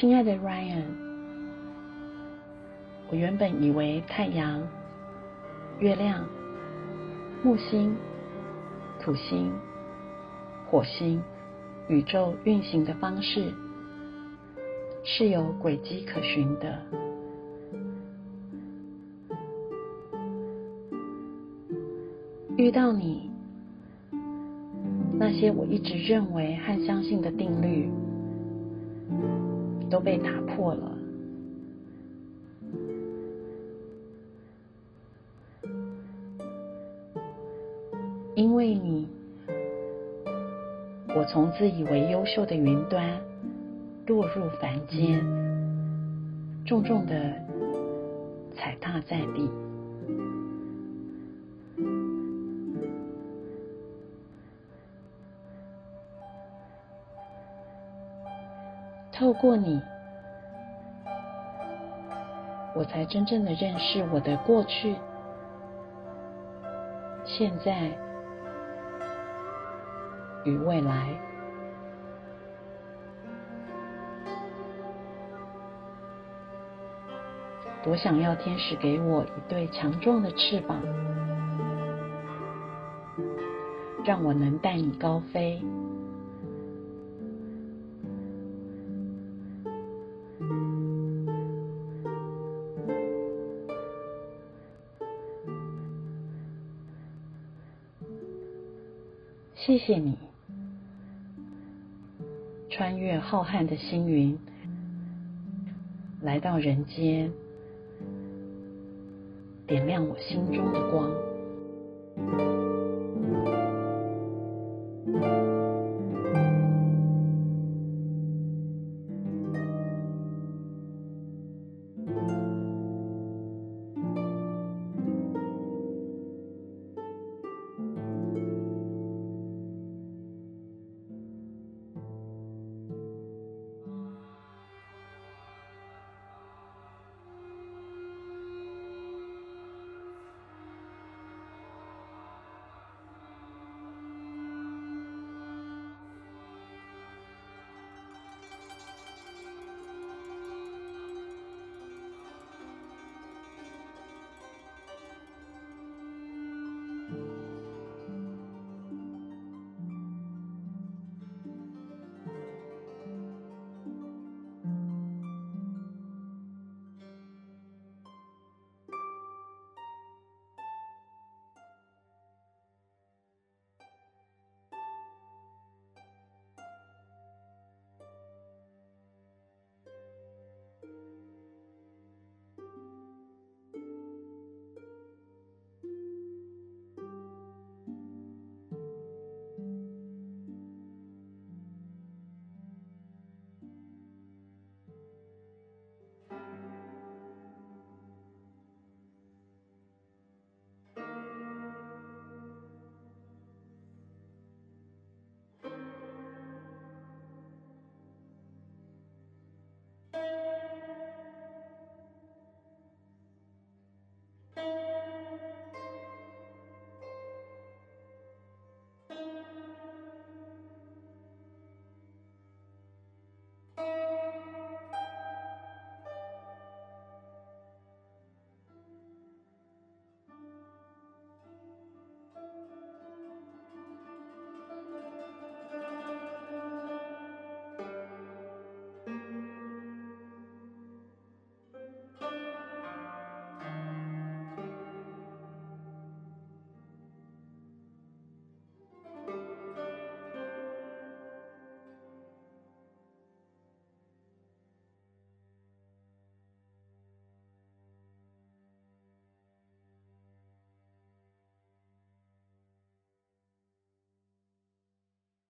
亲爱的 Ryan，我原本以为太阳、月亮、木星、土星、火星、宇宙运行的方式是有轨迹可循的。遇到你，那些我一直认为和相信的定律。都被打破了，因为你，我从自以为优秀的云端落入凡间，重重的踩踏在地。透过你，我才真正的认识我的过去、现在与未来。多想要天使给我一对强壮的翅膀，让我能带你高飞。谢谢你，穿越浩瀚的星云，来到人间，点亮我心中的光。